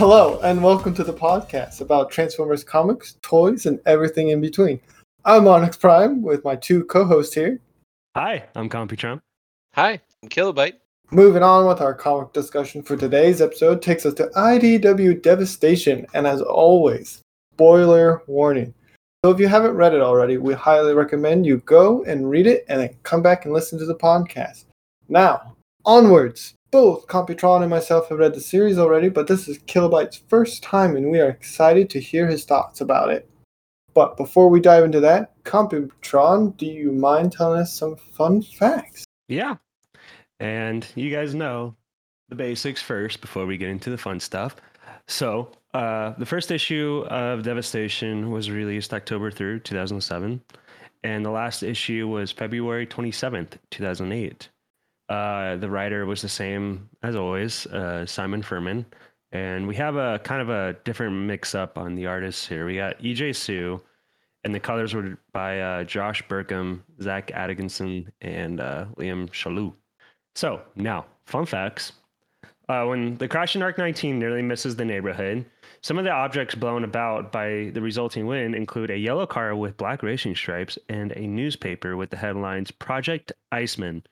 Hello, and welcome to the podcast about Transformers comics, toys, and everything in between. I'm Onyx Prime with my two co hosts here. Hi, I'm Computron. Hi, I'm Kilobyte. Moving on with our comic discussion for today's episode takes us to IDW Devastation, and as always, spoiler warning. So if you haven't read it already, we highly recommend you go and read it and then come back and listen to the podcast. Now, onwards. Both Computron and myself have read the series already, but this is Kilobyte's first time and we are excited to hear his thoughts about it. But before we dive into that, Computron, do you mind telling us some fun facts? Yeah. And you guys know the basics first before we get into the fun stuff. So, uh, the first issue of Devastation was released October 3rd, 2007, and the last issue was February 27th, 2008. Uh, the writer was the same as always, uh, Simon Furman. And we have a kind of a different mix up on the artists here. We got EJ Su, and the colors were by uh, Josh Burcham, Zach Atkinson, and uh, Liam Shalloo. So now, fun facts. Uh, when the crash in Arc 19 nearly misses the neighborhood, some of the objects blown about by the resulting wind include a yellow car with black racing stripes and a newspaper with the headlines Project Iceman.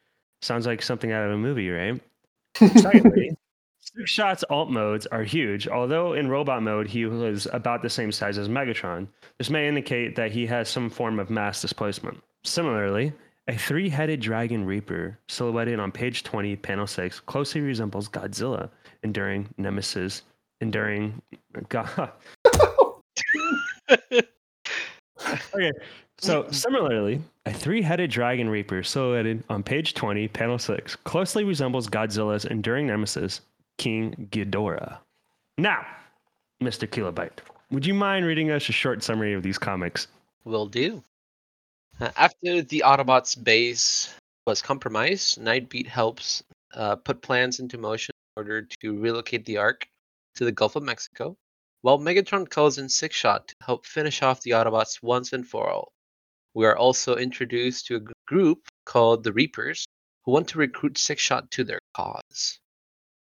Sounds like something out of a movie, right? Secondly, Six Shot's alt modes are huge. Although in robot mode he was about the same size as Megatron, this may indicate that he has some form of mass displacement. Similarly, a three headed dragon reaper, silhouetted on page 20, panel 6, closely resembles Godzilla, enduring Nemesis, enduring. God. okay, so similarly, a three headed dragon reaper, silhouetted on page 20, panel 6, closely resembles Godzilla's enduring Nemesis, King Ghidorah. Now, Mr. Kilobyte, would you mind reading us a short summary of these comics? Will do. Uh, after the Autobots' base was compromised, Nightbeat helps uh, put plans into motion in order to relocate the Ark to the Gulf of Mexico, while Megatron calls in Six Shot to help finish off the Autobots once and for all. We are also introduced to a group called the Reapers who want to recruit Six Shot to their cause.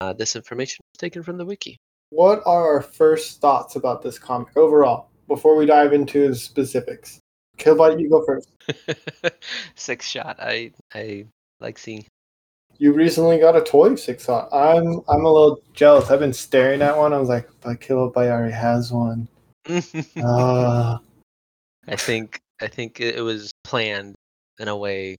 Uh, this information was taken from the wiki. What are our first thoughts about this comic overall before we dive into the specifics? Killbite, you go first. Six Shot. I I like seeing. You recently got a toy six shot. I'm I'm a little jealous. I've been staring at one. I was like, but Kilobyte already has one. Uh, I think I think it it was planned in a way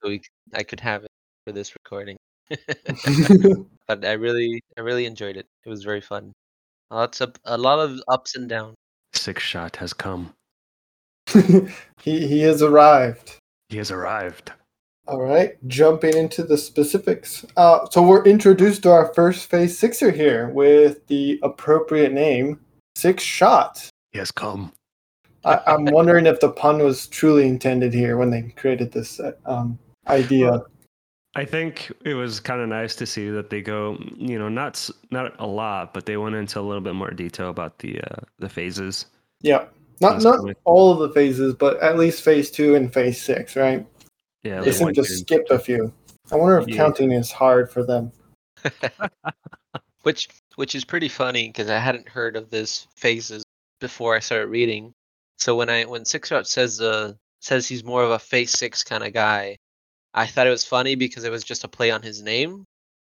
so we c- I could have it for this recording. but I really I really enjoyed it. It was very fun. Lots of a lot of ups and downs. Six Shot has come. he he has arrived. He has arrived. All right, jumping into the specifics. Uh, so we're introduced to our first phase sixer here with the appropriate name, Six Shot. Yes, come. I, I'm wondering if the pun was truly intended here when they created this uh, um, idea. I think it was kind of nice to see that they go, you know, not not a lot, but they went into a little bit more detail about the uh, the phases. Yeah, not not cool. all of the phases, but at least phase two and phase six, right? Yeah, They They seem to skip a few. I wonder if Yeah. counting is hard for them. which which is pretty funny because I hadn't heard of this phases before I started reading. So when I when Six Shot says uh says he's more of a phase six kind of guy, I thought it was funny because it was just a play on his name.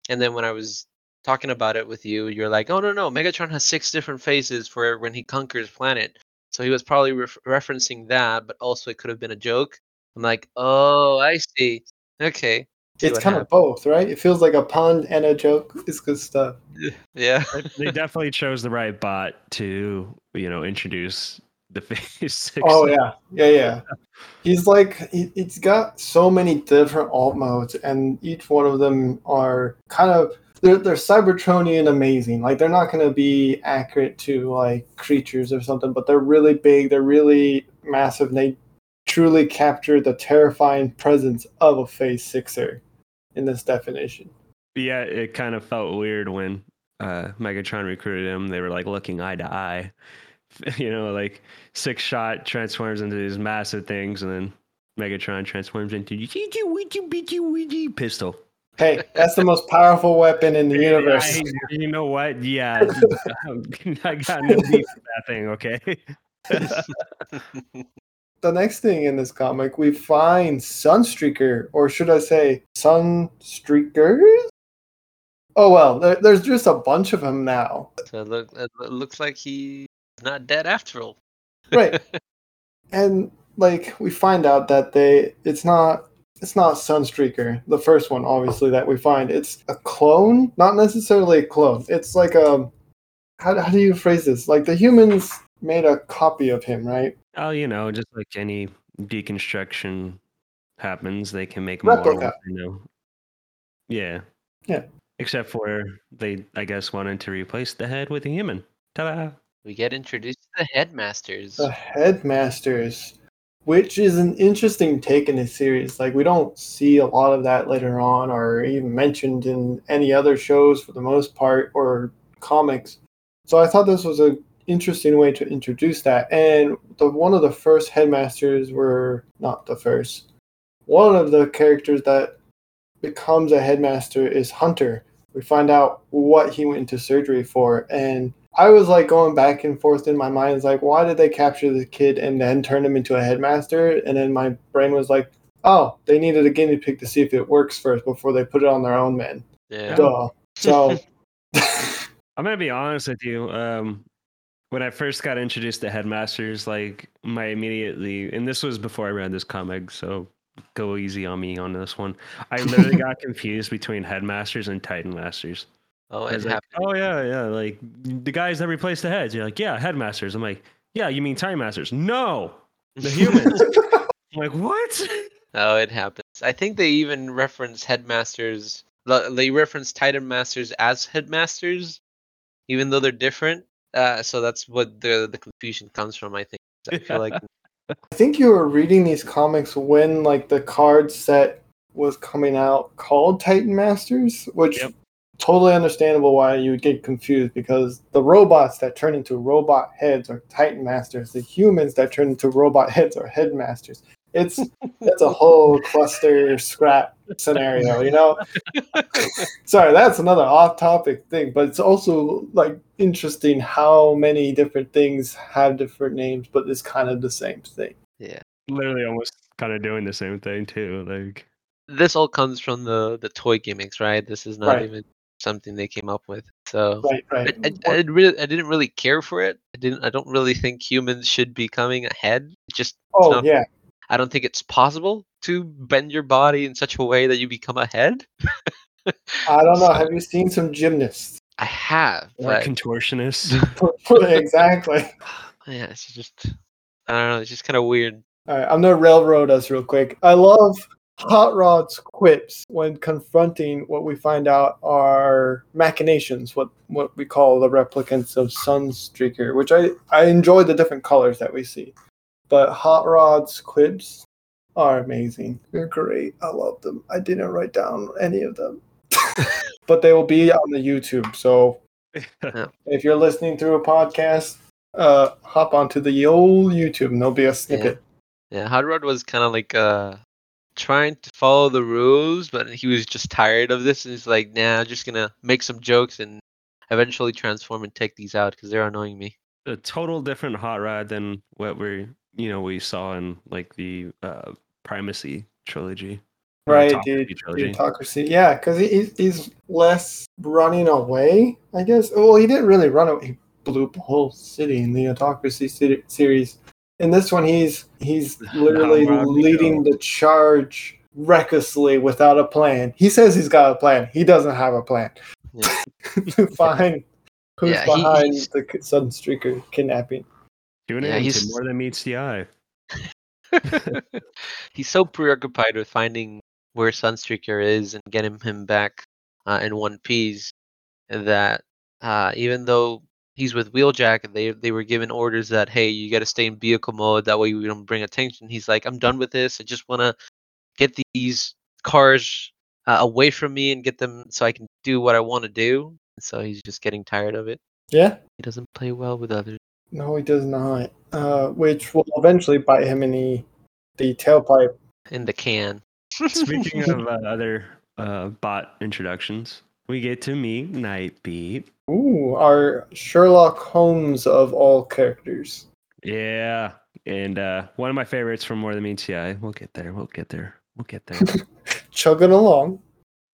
And then when I was talking about it with you, you're like, oh no no, Megatron has six different phases for when he conquers planet. So he was probably ref- referencing that, but also it could have been a joke. I'm like, oh, I see. Okay. See It's what kind of both, right? It feels like a pun and a joke. It's good stuff. Yeah. they definitely chose the right bot to you know introduce the phase six. Oh yeah, yeah, yeah. He's like he, he's got so many different alt modes, and each one of them are kind of they're they're Cybertronian amazing. Like they're not going to be accurate to like creatures or something, but they're really big. They're really massive. And they truly capture the terrifying presence of a Phase Sixer in this definition. yeah, it kind of felt weird when uh, Megatron recruited him. They were like looking eye to eye. You know, like six shot transforms into these massive things, and then Megatron transforms into pistol. Hey, that's the most powerful weapon in the universe. I- you know what? Yeah, I got no beef with that thing. Okay. The next thing in this comic, we find Sunstreaker, or should I say Sunstreakers? Oh well, there, there's just a bunch of them now. so it, look, it looks like he's not dead after all. Right. and like we find out that they it's not it's not Sunstreaker, the first one obviously that we find. It's a clone, not necessarily a clone. It's like a how, how do you phrase this? Like the humans made a copy of him, right? Oh, you know, just like any deconstruction happens, they can make more. Replica. You know. Yeah. Yeah. Except for they, I guess, wanted to replace the head with a human. Ta-da! We get introduced to the headmasters. The headmasters, which is an interesting take in this series. Like we don't see a lot of that later on, or even mentioned in any other shows for the most part, or comics. So I thought this was a interesting way to introduce that. And the one of the first headmasters were not the first. One of the characters that becomes a headmaster is Hunter. We find out what he went into surgery for, and I was like going back and forth in my mind. It's like, why did they capture the kid and then turn him into a headmaster? And then my brain was like, oh, they needed a guinea pig to see if it works first before they put it on their own men. yeah. Duh. So, I'm gonna be honest with you. Um, when I first got introduced to headmasters, like my immediately, and this was before I read this comic, so go easy on me on this one. I literally got confused between headmasters and titan masters. Oh, it like, happened. oh yeah, yeah, like the guys that replace the heads. You're like, yeah, headmasters. I'm like, yeah, you mean time masters? No, the humans. I'm like, what? Oh, it happens. I think they even reference headmasters. They reference Titan masters as headmasters, even though they're different. Uh, so that's what the the confusion comes from. I think. I feel like I think you were reading these comics when like the card set was coming out called Titan Masters, which Yep. totally understandable why you would get confused because the robots that turn into robot heads are Titan Masters, the humans that turn into robot heads are Headmasters. It's that's a whole cluster scrap scenario, you know. Sorry, that's another off-topic thing, but it's also like interesting how many different things have different names, but it's kind of the same thing. yeah. literally almost kind of doing the same thing too. Like, This all comes from the the toy gimmicks, right? This is not Right. even something they came up with. So Right, I, right. I, I really I didn't really care for it. I didn't I don't really think humans should be coming ahead. It just oh not- yeah, I don't think it's possible to bend your body in such a way that you become a head. I don't know. So- Have you seen some gymnasts? I have, or but contortionists. exactly. yeah, it's just I don't know. It's just kind of weird. All right, I'm gonna railroad us real quick. I love Hot Rod's quips when confronting what we find out are machinations, what what we call the replicants of Sunstreaker, which I I enjoy the different colors that we see, but Hot Rod's quips are amazing. They're great. I love them. I didn't write down any of them, but they will be on the YouTube. So if you're listening through a podcast, uh, hop onto the old YouTube and there'll be a snippet. Yeah, Hot Rod was kind of like uh trying to follow the rules, but he was just tired of this, and he's like, "Nah, I'm just gonna make some jokes and eventually transform and take these out because they're annoying me." a total different hot rod than what we you know we saw in like the uh primacy trilogy Right, Autocracy dude. Trilogy. autocracy. Yeah, because he, he's, he's less running away, I guess. Well, he didn't really run away. He blew up the whole city in the autocracy se- series. In this one, he's he's literally How wrong we leading the charge recklessly without a plan. He says he's got a plan. He doesn't have a plan. Yeah. to find who's Yeah, he- behind he's- the Sunstreaker kidnapping. Tune Yeah, in he's- to more than meets the eye he's so preoccupied with finding where Sunstreaker is and getting him back uh, in one piece that uh, even though he's with Wheeljack, they they were given orders that hey, you got to stay in vehicle mode. That way we don't bring attention. He's like, I'm done with this. I just want to get these cars uh, away from me and get them so I can do what I want to do. So he's just getting tired of it. Yeah. He doesn't play well with others. No, he does not. Uh, which will eventually bite him in the the tailpipe. In the can. speaking of uh, other uh, bot introductions. We get to meet Nightbeat. Ooh, our Sherlock Holmes of all characters. Yeah, and uh, one of my favorites from More Than Meets the Eye. We'll get there. We'll get there. We'll get there. Chugging along.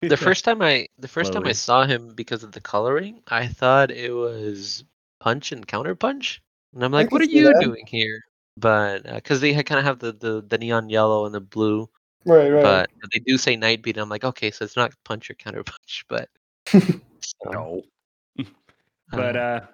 The first time I the first time I saw him because of the coloring, I thought it was Punch and Counter Punch, and I'm like, "What are you that. doing here?" But because they kind of have the, the the neon yellow and the blue, Right, right. but they do say Nightbeat. and I'm like, okay, so it's not Punch or Counter Punch, but no. but uh, uh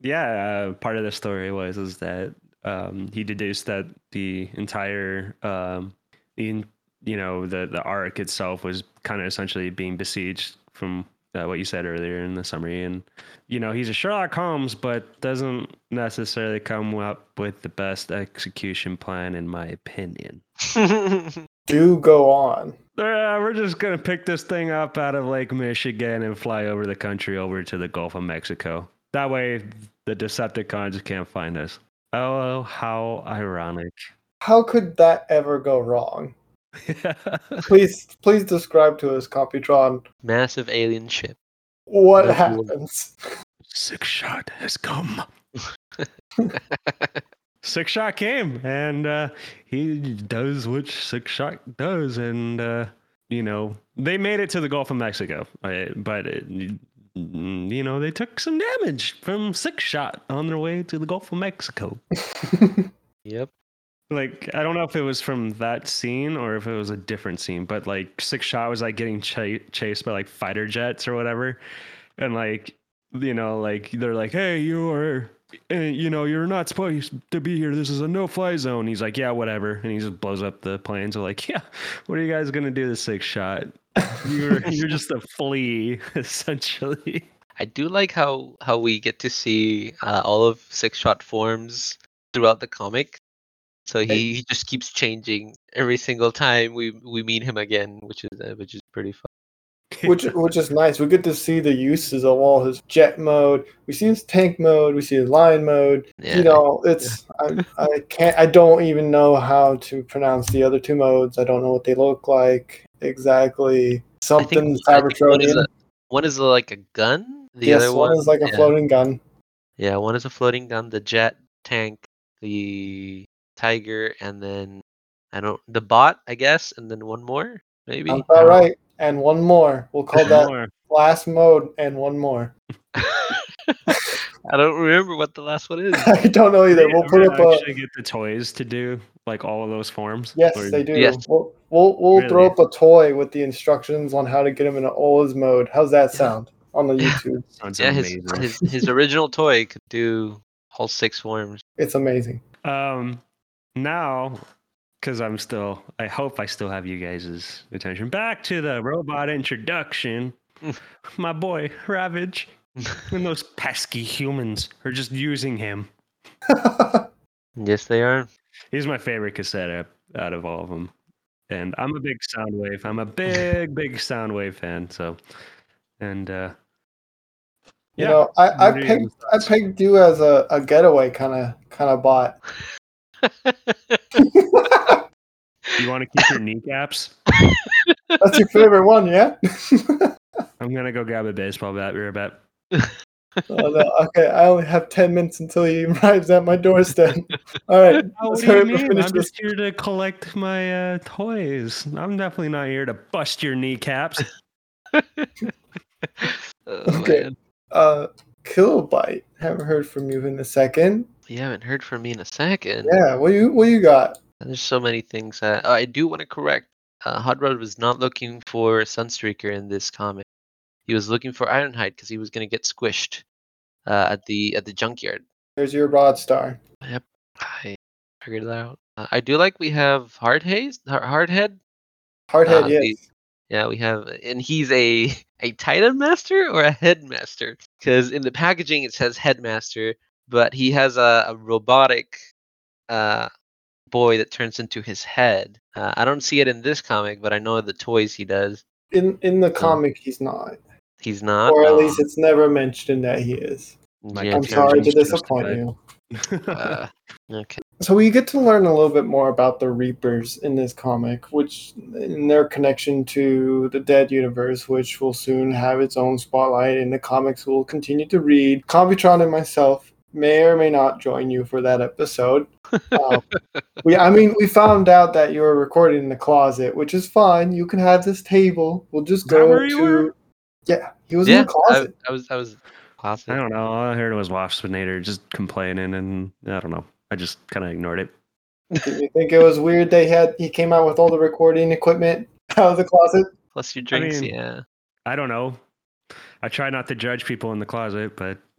yeah uh, part of the story was is that um he deduced that the entire um in you know the the Ark itself was kind of essentially being besieged from uh, what you said earlier in the summary and you know he's a sherlock holmes but doesn't necessarily come up with the best execution plan in my opinion Do go on. uh, we're just gonna pick this thing up out of Lake Michigan and fly over the country over to the Gulf of Mexico. That way, the Decepticons can't find us. Oh, how ironic! How could that ever go wrong? Please, please describe to us, Computron, massive alien ship. what That's happens. Six shot has come. Six shot came, and uh, he does what six shot does, and uh, you know they made it to the Gulf of Mexico, uh, but it, you know they took some damage from six shot on their way to the Gulf of Mexico. Yep. Like I don't know if it was from that scene or if it was a different scene, but like six shot was like getting ch- chased by like fighter jets or whatever, and like you know like they're like, hey, you are. uh, You know, you're not supposed to be here. This is a no-fly zone. He's like, yeah, whatever, and he just blows up the planes. They're like, yeah, what are you guys gonna do? The six shot? You're you're just a flea, essentially. I do like how how we get to see uh, all of six shot forms throughout the comic. So he, he just keeps changing every single time we we meet him again, which is uh, which is pretty fun. which which is nice. We get to see the uses of all his jet mode. We see his tank mode. We see his lion mode. Yeah. You know, it's I, I can't. I don't even know how to pronounce the other two modes. I don't know what they look like exactly. Something one Cybertronian. one is like a gun. The yes, other one, one is like a floating gun. Yeah, one is a floating gun, the jet tank, the tiger, and then I don't the bot, I guess, and then one more maybe. Sounds about right. And one more. We'll call that More. last mode and one more. I don't remember what the last one is. I don't know either. They We'll put ever up a. actually get the toys to do like all of those forms. Yes, Or- they do. Yes. We'll we'll, we'll throw up a toy with the instructions on how to get him in Ola's mode. How's that sound on the YouTube? Sounds yeah, his, his his original toy could do all six forms. It's amazing. Um, now, because I'm still, I hope I still have you guys' attention. Back to the robot introduction. My boy, Ravage, and those pesky humans are just using him. Yes, they are. He's my favorite cassette out, out of all of them. And I'm a big Soundwave. I'm a big, big Soundwave fan. So, and uh, You know, I, I What pegged I thoughts? pegged you as a, a getaway kind of kind of bot. You want to keep your kneecaps? That's your favorite one, yeah? I'm gonna go grab a baseball bat. We're about. Oh, no, okay, I only have ten minutes until he arrives at my doorstep. All right, Oh, let's what do you hurry up and mean? I'm this. just here to collect my uh, toys. I'm definitely not here to bust your kneecaps. Oh, Okay. man. Uh, Kilobyte. Haven't heard from you in a second. You haven't heard from me in a second. Yeah, what you what you got? There's so many things. That, oh, I do want to correct. Uh, Hot Rod was not looking for Sunstreaker in this comic. He was looking for Ironhide because he was gonna get squished uh, at the at the junkyard. There's your rod star. Yep, I figured that out. Uh, I do like we have Hard Haze, Hardhead. Hardhead, Uh, yes. the- Yeah, we have, and he's a a Titan Master or a Headmaster because in the packaging it says Headmaster, but he has a, a robotic uh, boy that turns into his head. Uh, I don't see it in this comic, but I know the toys he does. In in the comic, he's not, He's not. or at Oh, least it's never mentioned that he is. My yeah, I'm sorry to disappoint you. uh, okay. so we get to learn a little bit more about the Reapers in this comic, which in their connection to the Dead universe, which will soon have its own spotlight in the comics we'll continue to read. Computron and myself may or may not join you for that episode. Um, we, I mean, we found out that you were recording in the closet, which is fine. You can have this table. We'll just go where to. were? Yeah, he was yeah, in the closet. I, I was I was closet. I don't know. All I heard it was Waspinator just complaining, and I don't know. I just kind of ignored it. Did you think it was weird they had he came out with all the recording equipment out of the closet? Plus your drinks, mean- yeah. I don't know. I try not to judge people in the closet, but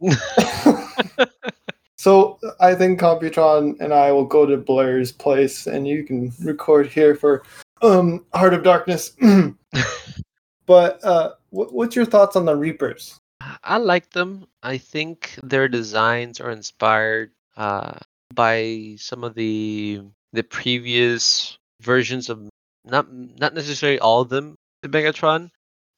so I think Computron and I will go to Blair's place, and you can record here for um Heart of Darkness. but uh, what, what's your thoughts on the Reapers? I like them. I think their designs are inspired uh, by some of the the previous versions of not not necessarily all of them the Megatron,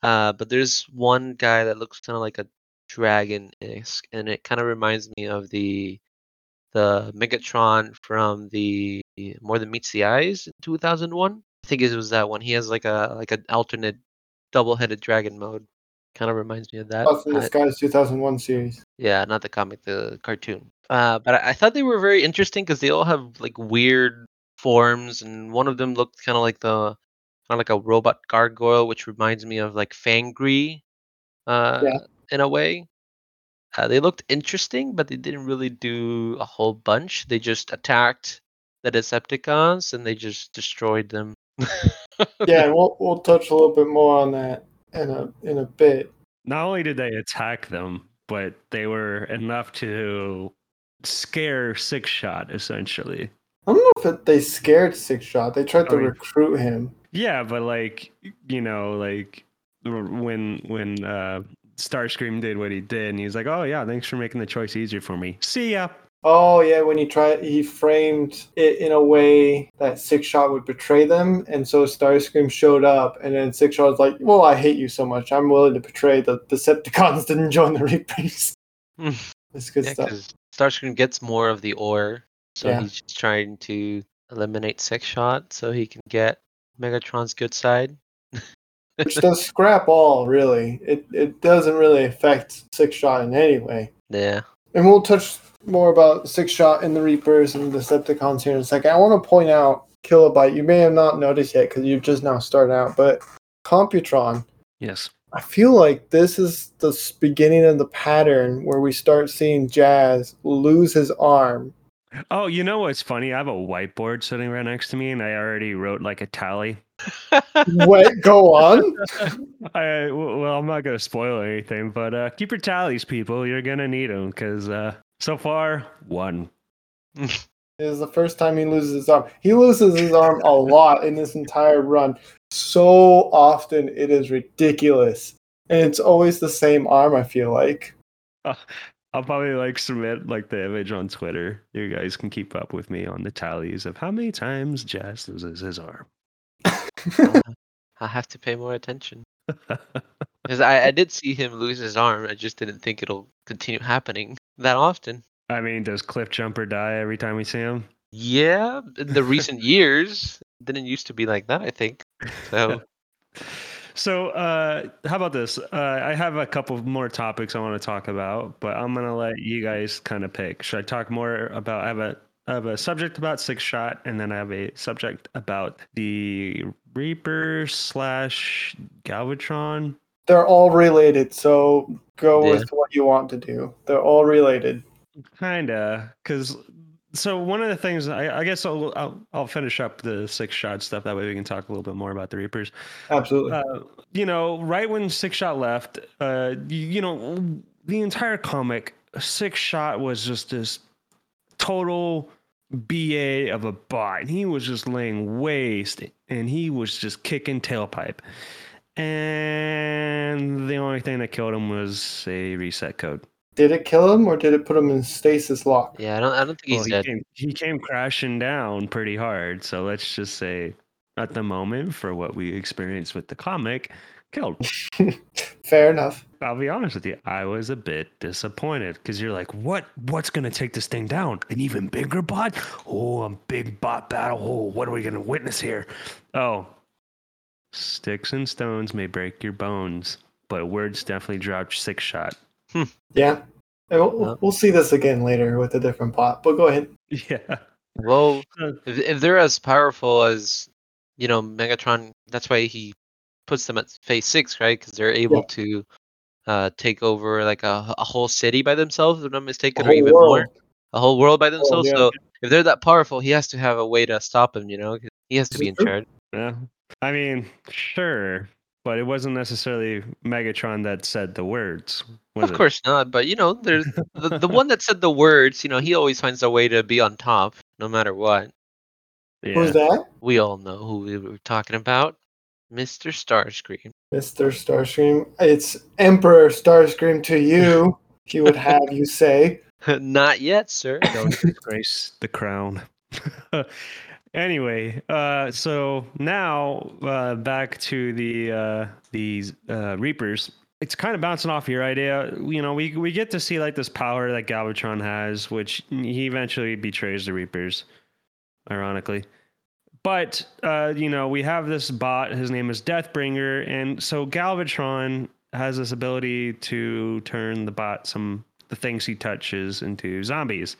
uh, but there's one guy that looks kind of like a dragon esque, and it kind of reminds me of the the Megatron from the More Than Meets the Eyes in 2001. I think it was that one. He has like a like an alternate double-headed dragon mode. Kind of reminds me of that. In Uh, the Skies 2001 series. yeah, not the comic, the cartoon. Uh, but I, I thought they were very interesting because they all have like weird forms, and one of them looked kind of like the kind of like a robot gargoyle, which reminds me of like Fangry, uh, Yeah. In a way. Uh, they looked interesting, but they didn't really do a whole bunch. They just attacked the Decepticons and they just destroyed them. Yeah, we'll we'll touch a little bit more on that in a in a bit. not only did they attack them, but they were enough to scare Six Shot essentially. I don't know if it, they scared Six Shot. They tried to mean- recruit him. Yeah, but like you know, like when when uh Starscream did what he did, and he's like, "Oh yeah, thanks for making the choice easier for me. See ya." Oh yeah, when he tried, he framed it in a way that Six Shot would betray them, and so Starscream showed up, and then Six Shot was like, "Well, I hate you so much. I'm willing to betray the Decepticons didn't join the Reapers." Hmm. That's good Yeah, stuff. because Starscream gets more of the ore, so Yeah. he's just trying to eliminate Six Shot so he can get Megatron's good side. Which does scrap all really. It it doesn't really affect Six Shot in any way. Yeah. And we'll touch more about Six Shot and the Reapers and the Decepticons here in a second. I want to point out Kilobyte. You may have not noticed yet because you've just now started out, but Computron. Yes. I feel like this is the beginning of the pattern where we start seeing Jazz lose his arm. Oh, you know what's funny? I have a whiteboard sitting right next to me, and I already wrote like a tally. Wait, go on. I well, I'm not gonna spoil anything, but uh, keep your tallies, people. You're gonna need them because uh, so far one. It is the first time he loses his arm. He loses his arm a lot in this entire run. So often it is ridiculous. And it's always the same arm, I feel like. I'll probably like submit like the image on Twitter. You guys can keep up with me on the tallies of how many times Jazz loses his arm. I'll have to pay more attention. Because I, I did see him lose his arm. I just didn't think it'll continue happening that often. I mean, does Cliff Jumper die every time we see him? Yeah, in the recent years, didn't used to be like that, I think. So, So, uh, how about this? Uh, I have a couple more topics I want to talk about, but I'm gonna let you guys kind of pick. Should I talk more about? I have a I have a subject about Six Shot, and then I have a subject about the Reaper slash Galvatron. They're all related, so go Yeah. with what you want to do. They're all related. Kinda, because so one of the things I, I guess I'll, I'll I'll finish up the Six Shot stuff. That way we can talk a little bit more about the Reapers. Absolutely. Uh, you know, right when Six Shot left, uh, you, you know, the entire comic, Six Shot was just this total BA of a bot. And he was just laying waste and he was just kicking tailpipe. And the only thing that killed him was a reset code. did it kill him or did it put him in stasis lock? yeah, I don't, I don't think Well, he's he dead. came, he came crashing down pretty hard. So let's just say at the moment for what we experienced with the comic killed. Fair enough. I'll be honest with you, I was a bit disappointed because you're like, what? What's gonna take this thing down? An even bigger bot? Oh, a big bot battle. Oh, what are we gonna witness here? Oh, sticks and stones may break your bones, but words definitely drop six shot. Yeah. We'll, we'll see this again later with a different plot, but go ahead. Yeah. Well, Uh, if, if they're as powerful as, you know, Megatron, that's why he puts them at phase six, right? Because they're able to uh, take over like a, a whole city by themselves, if I'm not mistaken, or even world. more. A whole world by themselves. yeah. So if they're that powerful, he has to have a way to stop them, you know, He has to be in charge. Yeah. I mean, sure, but it wasn't necessarily Megatron that said the words. Of it? course not, but you know, there's the, the one that said the words, you know, he always finds a way to be on top, no matter what. Yeah. Who's that? We all know who we were talking about. Mr. Starscream. Mr. Starscream. It's Emperor Starscream to you, he would have you say. not yet, sir. Don't disgrace the crown. anyway, uh, so now uh, back to the uh, these uh, Reapers. It's kind of bouncing off your idea. You know, we we get to see like this power that Galvatron has, which he eventually betrays the Reapers, ironically. But uh, you know, we have this bot. His name is Deathbringer, and so Galvatron has this ability to turn the bot some the things he touches into zombies.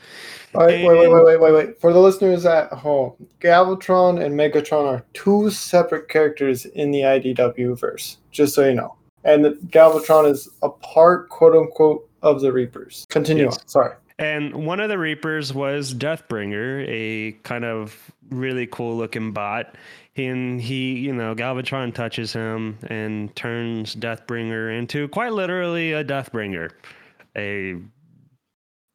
All right, wait, wait, wait, wait, wait, wait. For the listeners at home, Galvatron and Megatron are two separate characters in the IDW verse, just so you know. And Galvatron is a part, quote unquote, of the Reapers. Continue Yes. on. Sorry. And one of the Reapers was Deathbringer, a kind of really cool looking bot. And he, you know, Galvatron touches him and turns Deathbringer into quite literally a Deathbringer, a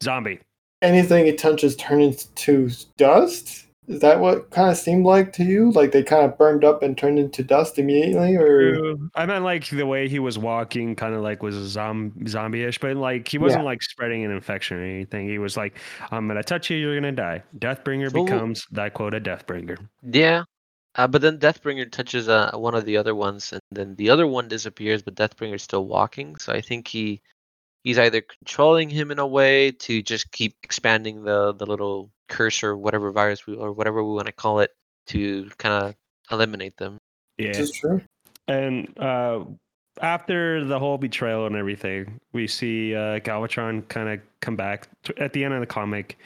zombie. Anything he touches turns into dust? Is that what kind of seemed like to you? Like they kind of burned up and turned into dust immediately? Or I meant like the way he was walking, kind of like was zom- zombie-ish, but like he wasn't Yeah. like spreading an infection or anything. He was like, "I'm gonna touch you, you're gonna die." Deathbringer So- becomes that quote a Deathbringer. Yeah. Uh, but then Deathbringer touches uh, one of the other ones, and then the other one disappears, but Deathbringer's still walking. So I think he he's either controlling him in a way to just keep expanding the the little curse or whatever virus we, or whatever we want to call it to kind of eliminate them. Yeah, is this true? And uh, after the whole betrayal and everything, we see uh, Galvatron kind of come back t- at the end of the comic,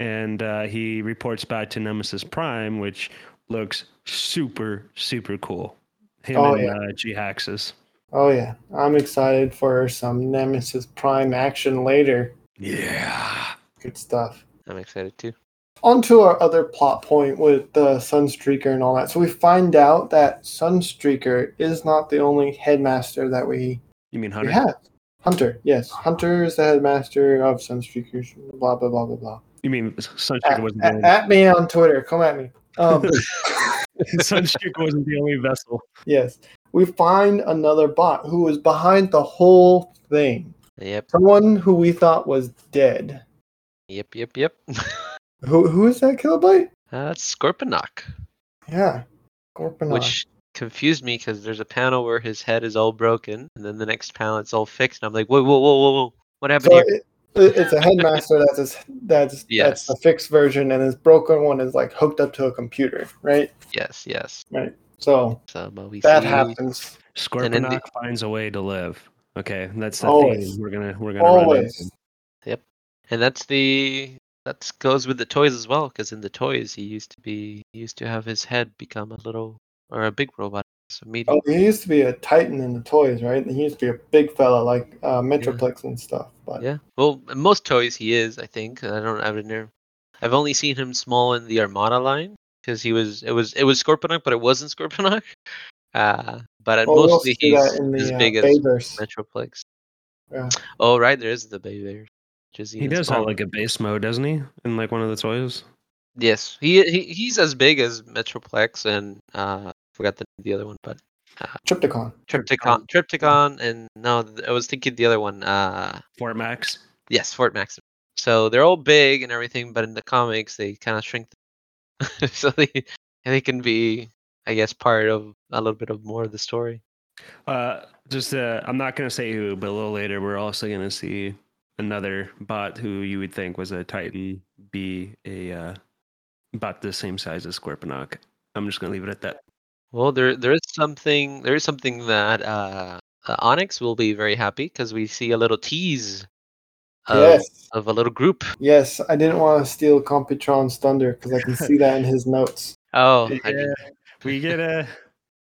and uh, he reports back to Nemesis Prime, which looks super super cool. Him Oh, and yeah. uh, Jhiaxus. Oh, yeah. I'm excited for some Nemesis Prime action later. Yeah. Good stuff. I'm excited too. on to our other plot point with the Sunstreaker and all that. So we find out that Sunstreaker is not the only headmaster that we, You mean we Hunter? have. Hunter, yes. Hunter is the headmaster of Sunstreakers, blah, blah, blah, blah, blah. You mean Sunstreaker At, wasn't at, at me on Twitter. Come at me. Um, Sunstreaker wasn't the only vessel. yes. We find another bot who was behind the whole thing. Yep, Someone who we thought was dead. yep, yep, yep. Who, who is that, Kilobyte? Uh, that's Scorponok, Yeah. Gorponok. which confused me because there's a panel where his head is all broken, and then the next panel it's all fixed, and I'm like, whoa, whoa, whoa, whoa, whoa, what happened So here? it, it- it's a headmaster that's a, that's Yes. that's the fixed version, and his broken one is like hooked up to a computer, right? Yes, yes. So So but we that see happens Scorponok the- finds a way to live. Okay, that's the Always. theme we're gonna we're gonna run always. into. and that's the that goes with the toys as well because in the toys he used to be he used to have his head become a little or a big robot so medium Oh, he used to be a titan in the toys, right? He used to be a big fella like uh, Metroplex and stuff. But yeah well in most toys he is i think i don't i've never i've only seen him small in the armada line because he was it was it was scorponok but it wasn't scorponok uh but at well, we'll mostly he's that in as uh, big as metroplex Yeah. oh right there is the baby there which He even does have like a base mode, doesn't he? In like one of the toys. yes he, he he's as big as metroplex and uh forgot the the other one but Trypticon. Trypticon, Trypticon, and no, I was thinking the other one. Uh, Fort Max. yes, Fort Maxim. So they're all big and everything, but in the comics they kind of shrink, them. so they they can be I guess part of a little bit of more of the story. Uh, just uh, I'm not gonna say who, but a little later we're also gonna see another bot who you would think was a Titan be a uh, bot the same size as Scorponok. I'm just gonna leave it at that. Well, there there is something there is something that uh, uh Onyx will be very happy because we see a little tease of, yes, of a little group. yes. I didn't want to steal Computron's thunder because I can see that in his notes. Oh, Yeah, didn't- we get a,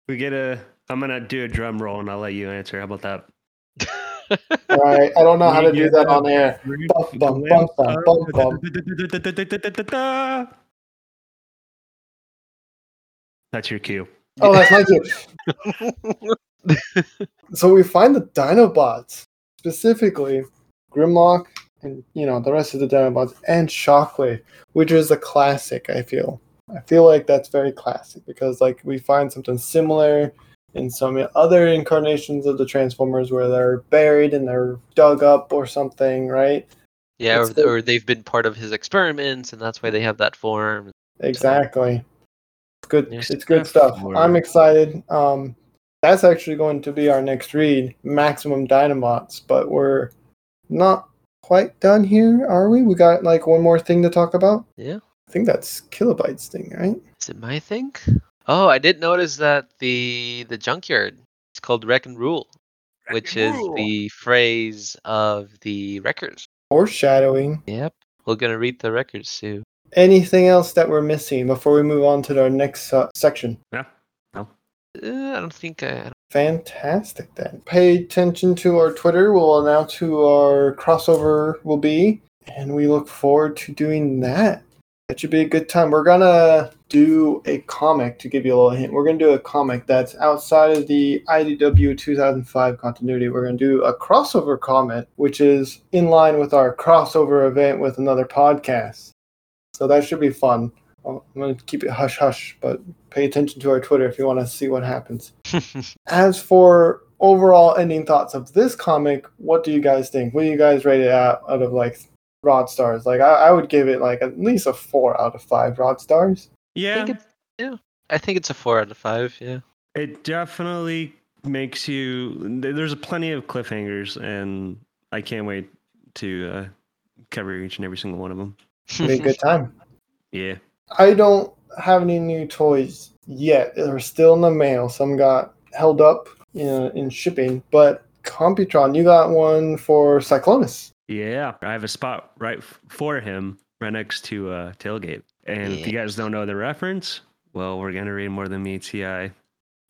we get a. I'm gonna do a drum roll and I'll let you answer. How about that? All right, I don't know how to do that on air. Bum, bum, glimpse bum, of- bum, bum, That's your cue. Oh, that's my cue. So we find the Dinobots, specifically Grimlock and you know the rest of the Dinobots and Shockwave, which is a classic. I feel. I feel like that's very classic because like we find something similar in some other incarnations of the Transformers where they're buried and they're dug up or something, right? yeah, or, the- or they've been part of his experiments, and that's why they have that form. Exactly. It's good. There's it's good stuff stuff. I'm excited. Um, that's actually going to be our next read, Maximum Dinobots, But we're not quite done here, are we? We got like one more thing to talk about. Yeah. I think that's Kilobyte's thing, right? Is it my thing? Oh, I did notice that the the junkyard is called Wreck and Rule, which and is rule. the phrase of the wreckers. Foreshadowing. Yep, we're gonna read the Wreckers too. Anything else that we're missing before we move on to our next uh, section? Yeah. Uh, I don't think I. Fantastic then. Pay attention to our Twitter. We'll announce who our crossover will be, and we look forward to doing that. That should be a good time. We're gonna do a comic to give you a little hint. We're gonna do a comic that's outside of the IDW 2005 continuity. We're gonna do a crossover comic, which is in line with our crossover event with another podcast. So that should be fun. I'm gonna keep it hush hush, but pay attention to our Twitter if you want to see what happens. As for overall ending thoughts of this comic, what do you guys think? What do you guys rate it out out of like rod stars? Like I, I would give it like at least a four out of five rod stars. I Yeah, think it's yeah. I think it's a four out of five. Yeah. it definitely makes you. th- There's plenty of cliffhangers, and I can't wait to uh, cover each and every single one of them. It'll be a good time. Yeah. I don't have any new toys yet. They're still in the mail. Some got held up in, in shipping, but Computron, you got one for Cyclonus. Yeah, I have a spot right for him, right next to uh, tailgate. And if you guys don't know the reference, well, we're gonna read more than meets the eye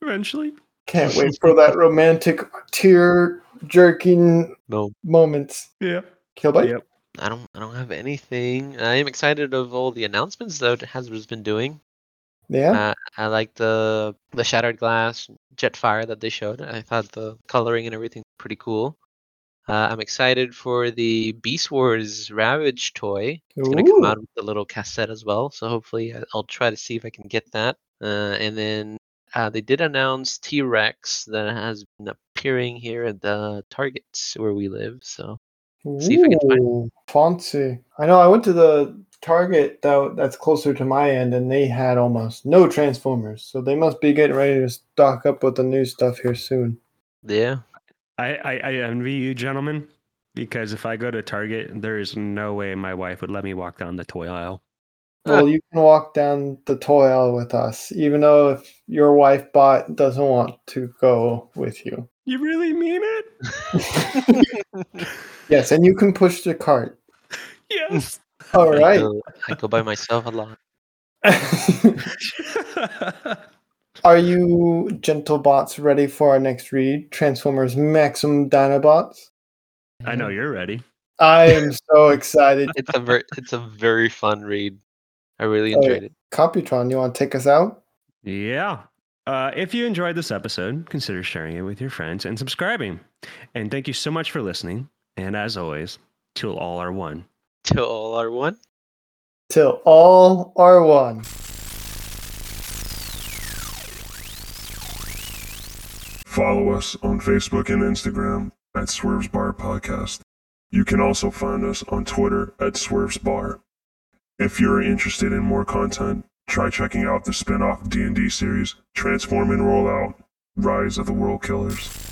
eventually. Can't wait for that romantic tear jerking no, moments. Yeah. Killbite? Yep. I don't. I don't have anything. I am excited of all the announcements that Hasbro's been doing. Yeah. Uh, I like the the shattered glass Jetfire that they showed. I thought the coloring and everything pretty cool. Uh, I'm excited for the Beast Wars Ravage toy. It's gonna come out with a little cassette as well, so hopefully I'll try to see if I can get that. Uh, and then uh, they did announce T Rex that has been appearing here at the Targets where we live. So see if I can find- fancy. I know I went to the Target that, that's closer to my end, and they had almost no Transformers. So they must be getting ready to stock up with the new stuff here soon. yeah, I, I, I envy you, gentlemen, because if I go to Target, there is no way my wife would let me walk down the toy aisle. Well, you can walk down the toy aisle with us, even though if your wife bot doesn't want to go with you. You really mean it? Yes, and you can push the cart. yes. All I go, I go by myself a lot. Are you gentle bots ready for our next read? Transformers Maximum Dinobots. I know you're ready. I am so excited. It's a very it's a very fun read. I really yeah. enjoyed it. Computron, you want to take us out? Yeah. Uh, if you enjoyed this episode, consider sharing it with your friends and subscribing. And thank you so much for listening. And as always, till all are one. Till all are one. Till all are one. Follow us on Facebook and Instagram at Swerves Bar Podcast. You can also find us on Twitter at Swerves Bar. If you're interested in more content, try checking out the spin-off D&D series Transform and Roll Out: Rise of the World Killers.